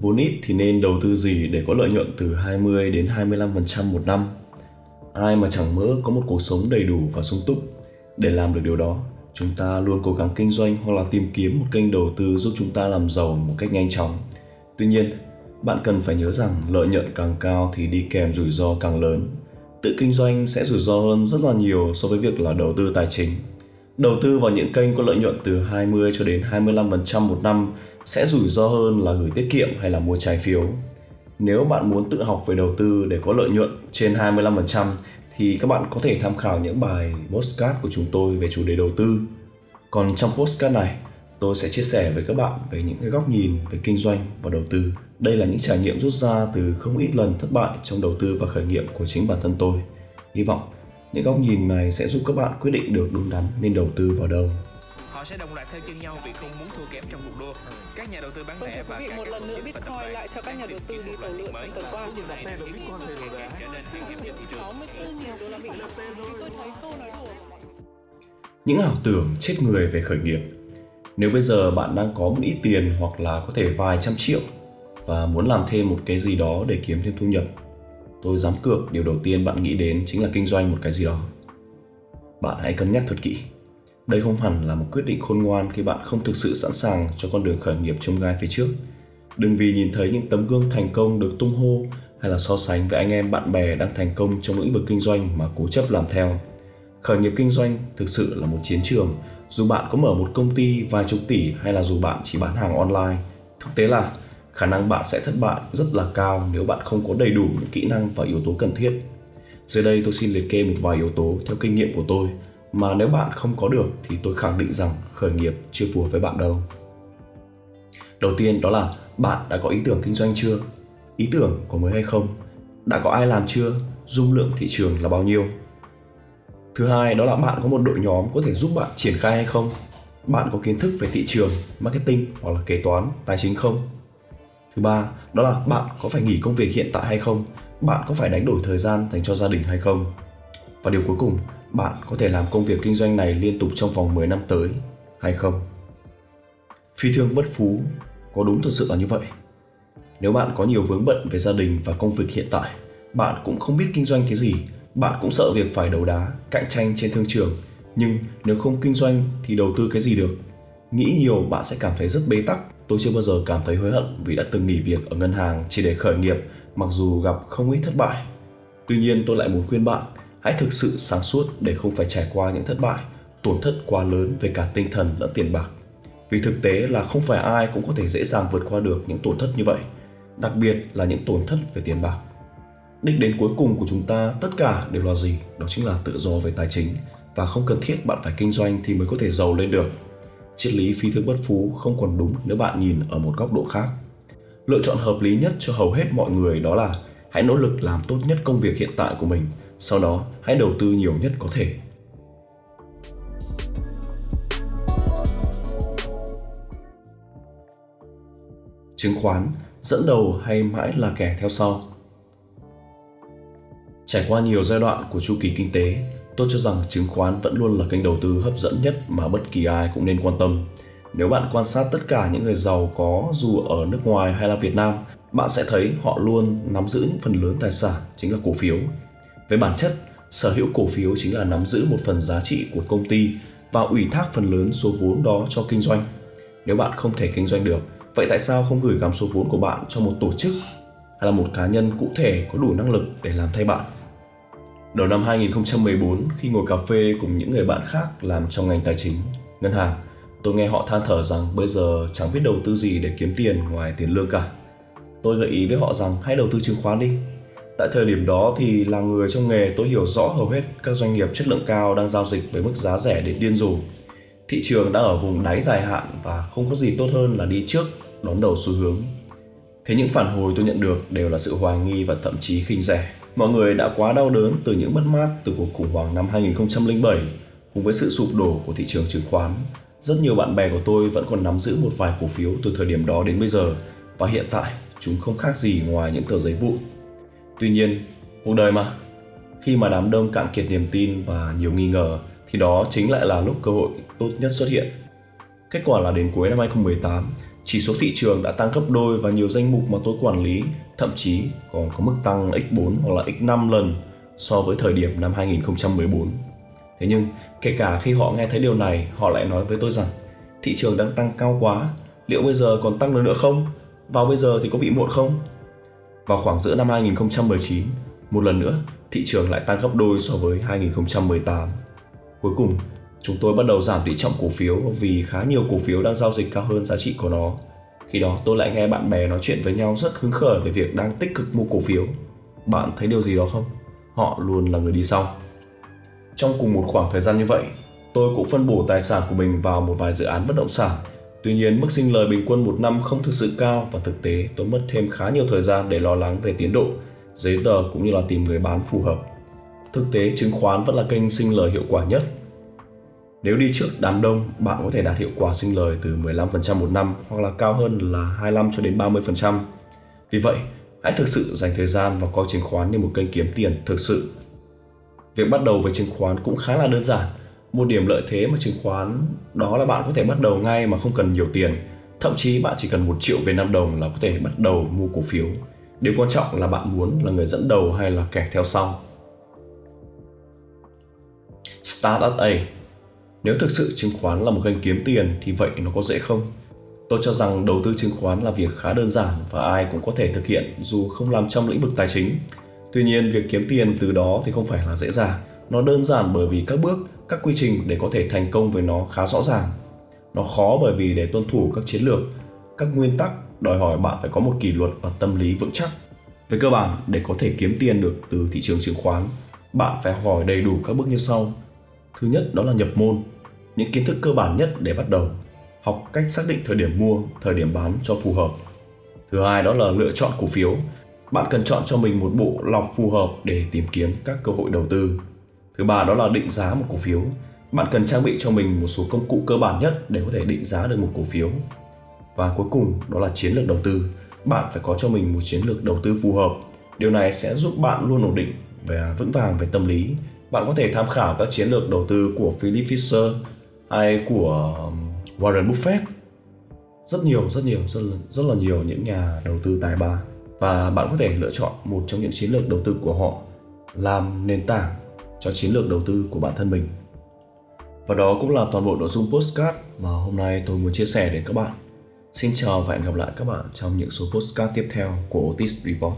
Vốn ít thì nên đầu tư gì để có lợi nhuận từ 20 đến 25% một năm? Ai mà chẳng mơ có một cuộc sống đầy đủ và sung túc. Để làm được điều đó, chúng ta luôn cố gắng kinh doanh hoặc là tìm kiếm một kênh đầu tư giúp chúng ta làm giàu một cách nhanh chóng. Tuy nhiên, bạn cần phải nhớ rằng lợi nhuận càng cao thì đi kèm rủi ro càng lớn. Tự kinh doanh sẽ rủi ro hơn rất là nhiều so với việc là đầu tư tài chính. Đầu tư vào những kênh có lợi nhuận từ 20 cho đến 25% một năm sẽ rủi ro hơn là gửi tiết kiệm hay là mua trái phiếu. Nếu bạn muốn tự học về đầu tư để có lợi nhuận trên 25% thì các bạn có thể tham khảo những bài postcard của chúng tôi về chủ đề đầu tư. Còn trong postcard này, tôi sẽ chia sẻ với các bạn về những cái góc nhìn về kinh doanh và đầu tư. Đây là những trải nghiệm rút ra từ không ít lần thất bại trong đầu tư và khởi nghiệp của chính bản thân tôi. Hy vọng những góc nhìn này sẽ giúp các bạn quyết định được đúng đắn nên đầu tư vào đâu. Họ sẽ đồng loạt theo chân nhau vì không muốn thua kém trong cuộc đua. Các nhà đầu tư bán Vâng, lẻ thưa và cả một các lần nữa chức và tập Bitcoin lại cho các nhà đầu tư đi tàu lượn trong tuần qua. Điều này khiến Bitcoin trở nên khan hiếm trên thị trường. 64 triệu đô la Mỹ. Tôi thấy câu nói đùa. Những ảo tưởng chết người về khởi nghiệp. Nếu bây giờ bạn đang có một ít tiền hoặc là có thể vài trăm triệu và muốn làm thêm một cái gì đó để kiếm thêm thu nhập, tôi dám cược điều đầu tiên bạn nghĩ đến chính là kinh doanh một cái gì đó. Bạn hãy cân nhắc thật kỹ. Đây không hẳn là một quyết định khôn ngoan khi bạn không thực sự sẵn sàng cho con đường khởi nghiệp trông gai phía trước. Đừng vì nhìn thấy những tấm gương thành công được tung hô hay là so sánh với anh em bạn bè đang thành công trong lĩnh vực kinh doanh mà cố chấp làm theo. Khởi nghiệp kinh doanh thực sự là một chiến trường, dù bạn có mở một công ty vài chục tỷ hay là dù bạn chỉ bán hàng online. Thực tế là khả năng bạn sẽ thất bại rất là cao nếu bạn không có đầy đủ những kỹ năng và yếu tố cần thiết. Dưới đây tôi xin liệt kê một vài yếu tố theo kinh nghiệm của tôi mà nếu bạn không có được thì tôi khẳng định rằng khởi nghiệp chưa phù hợp với bạn đâu. Đầu tiên đó là bạn đã có ý tưởng kinh doanh chưa? Ý tưởng có mới hay không? Đã có ai làm chưa? Dung lượng thị trường là bao nhiêu? Thứ hai đó là bạn có một đội nhóm có thể giúp bạn triển khai hay không? Bạn có kiến thức về thị trường, marketing hoặc là kế toán, tài chính không? Thứ ba, đó là bạn có phải nghỉ công việc hiện tại hay không? Bạn có phải đánh đổi thời gian dành cho gia đình hay không? Và điều cuối cùng, bạn có thể làm công việc kinh doanh này liên tục trong vòng 10 năm tới hay không? Phi thương bất phú, có đúng thật sự là như vậy? Nếu bạn có nhiều vướng bận về gia đình và công việc hiện tại, bạn cũng không biết kinh doanh cái gì, bạn cũng sợ việc phải đấu đá, cạnh tranh trên thương trường. Nhưng nếu không kinh doanh thì đầu tư cái gì được? Nghĩ nhiều bạn sẽ cảm thấy rất bế tắc. Tôi chưa bao giờ cảm thấy hối hận vì đã từng nghỉ việc ở ngân hàng chỉ để khởi nghiệp mặc dù gặp không ít thất bại. Tuy nhiên tôi lại muốn khuyên bạn hãy thực sự sáng suốt để không phải trải qua những thất bại, tổn thất quá lớn về cả tinh thần lẫn tiền bạc. Vì thực tế là không phải ai cũng có thể dễ dàng vượt qua được những tổn thất như vậy, đặc biệt là những tổn thất về tiền bạc. Đích đến cuối cùng của chúng ta tất cả đều là gì? Đó chính là tự do về tài chính và không cần thiết bạn phải kinh doanh thì mới có thể giàu lên được. Triết lý phi thương bất phú không còn đúng nếu bạn nhìn ở một góc độ khác. Lựa chọn hợp lý nhất cho hầu hết mọi người đó là hãy nỗ lực làm tốt nhất công việc hiện tại của mình, sau đó hãy đầu tư nhiều nhất có thể. Chứng khoán dẫn đầu hay mãi là kẻ theo sau? Trải qua nhiều giai đoạn của chu kỳ kinh tế, tôi cho rằng chứng khoán vẫn luôn là kênh đầu tư hấp dẫn nhất mà bất kỳ ai cũng nên quan tâm. Nếu bạn quan sát tất cả những người giàu có dù ở nước ngoài hay là Việt Nam, bạn sẽ thấy họ luôn nắm giữ những phần lớn tài sản chính là cổ phiếu. Về bản chất, sở hữu cổ phiếu chính là nắm giữ một phần giá trị của công ty và ủy thác phần lớn số vốn đó cho kinh doanh. Nếu bạn không thể kinh doanh được, vậy tại sao không gửi gắm số vốn của bạn cho một tổ chức hay là một cá nhân cụ thể có đủ năng lực để làm thay bạn? Đầu năm 2014, khi ngồi cà phê cùng những người bạn khác làm trong ngành tài chính, ngân hàng, tôi nghe họ than thở rằng bây giờ chẳng biết đầu tư gì để kiếm tiền ngoài tiền lương cả. Tôi gợi ý với họ rằng hãy đầu tư chứng khoán đi. Tại thời điểm đó thì là người trong nghề, tôi hiểu rõ hầu hết các doanh nghiệp chất lượng cao đang giao dịch với mức giá rẻ đến điên rồ. Thị trường đã ở vùng đáy dài hạn và không có gì tốt hơn là đi trước, đón đầu xu hướng. Thế những phản hồi tôi nhận được đều là sự hoài nghi và thậm chí khinh rẻ. Mọi người đã quá đau đớn từ những mất mát từ cuộc khủng hoảng năm 2007 cùng với sự sụp đổ của thị trường chứng khoán. Rất nhiều bạn bè của tôi vẫn còn nắm giữ một vài cổ phiếu từ thời điểm đó đến bây giờ và hiện tại chúng không khác gì ngoài những tờ giấy vụn. Tuy nhiên, cuộc đời mà, khi mà đám đông cạn kiệt niềm tin và nhiều nghi ngờ thì đó chính lại là lúc cơ hội tốt nhất xuất hiện. Kết quả là đến cuối năm 2018, chỉ số thị trường đã tăng gấp đôi và nhiều danh mục mà tôi quản lý thậm chí còn có mức tăng x4 hoặc là x5 lần so với thời điểm năm 2014. Thế nhưng, kể cả khi họ nghe thấy điều này, họ lại nói với tôi rằng thị trường đang tăng cao quá, liệu bây giờ còn tăng nữa không? Vào bây giờ thì có bị muộn không? Vào khoảng giữa năm 2019, một lần nữa, thị trường lại tăng gấp đôi so với 2018. Cuối cùng, chúng tôi bắt đầu giảm tỷ trọng cổ phiếu vì khá nhiều cổ phiếu đang giao dịch cao hơn giá trị của nó. Khi đó tôi lại nghe bạn bè nói chuyện với nhau rất hứng khởi về việc đang tích cực mua cổ phiếu. Bạn thấy điều gì đó không? Họ luôn là người đi sau. Trong cùng một khoảng thời gian như vậy, tôi cũng phân bổ tài sản của mình vào một vài dự án bất động sản. Tuy nhiên, mức sinh lời bình quân một năm không thực sự cao và thực tế tôi mất thêm khá nhiều thời gian để lo lắng về tiến độ, giấy tờ cũng như là tìm người bán phù hợp. Thực tế, chứng khoán vẫn là kênh sinh lời hiệu quả nhất. Nếu đi trước đám đông, bạn có thể đạt hiệu quả sinh lời từ 15% một năm hoặc là cao hơn là 25 cho đến 30%. Vì vậy, hãy thực sự dành thời gian và coi chứng khoán như một kênh kiếm tiền thực sự Việc bắt đầu với chứng khoán cũng khá là đơn giản. Một điểm lợi thế mà chứng khoán đó là bạn có thể bắt đầu ngay mà không cần nhiều tiền. Thậm chí bạn chỉ cần một triệu Việt Nam đồng là có thể bắt đầu mua cổ phiếu. Điều quan trọng là bạn muốn là người dẫn đầu hay là kẻ theo sau. Start at A Nếu thực sự chứng khoán là một kênh kiếm tiền thì vậy nó có dễ không? Tôi cho rằng đầu tư chứng khoán là việc khá đơn giản và ai cũng có thể thực hiện dù không làm trong lĩnh vực tài chính. Tuy nhiên, việc kiếm tiền từ đó thì không phải là dễ dàng. Nó đơn giản bởi vì các bước, các quy trình để có thể thành công với nó khá rõ ràng. Nó khó bởi vì để tuân thủ các chiến lược, các nguyên tắc đòi hỏi bạn phải có một kỷ luật và tâm lý vững chắc. Về cơ bản, để có thể kiếm tiền được từ thị trường chứng khoán, bạn phải học hỏi đầy đủ các bước như sau. Thứ nhất đó là nhập môn, những kiến thức cơ bản nhất để bắt đầu. Học cách xác định thời điểm mua, thời điểm bán cho phù hợp. Thứ hai đó là lựa chọn cổ phiếu, bạn cần chọn cho mình một bộ lọc phù hợp để tìm kiếm các cơ hội đầu tư. Thứ ba đó là định giá một cổ phiếu. Bạn cần trang bị cho mình một số công cụ cơ bản nhất để có thể định giá được một cổ phiếu. Và cuối cùng đó là chiến lược đầu tư. Bạn phải có cho mình một chiến lược đầu tư phù hợp. Điều này sẽ giúp bạn luôn ổn định và vững vàng về tâm lý. Bạn có thể tham khảo các chiến lược đầu tư của Philip Fisher hay của um, Warren Buffett. Rất nhiều, rất nhiều, rất rất là nhiều những nhà đầu tư tài ba và bạn có thể lựa chọn một trong những chiến lược đầu tư của họ làm nền tảng cho chiến lược đầu tư của bản thân mình. Và đó cũng là toàn bộ nội dung postcard mà hôm nay tôi muốn chia sẻ đến các bạn. Xin chào và hẹn gặp lại các bạn trong những số postcard tiếp theo của Otis Report.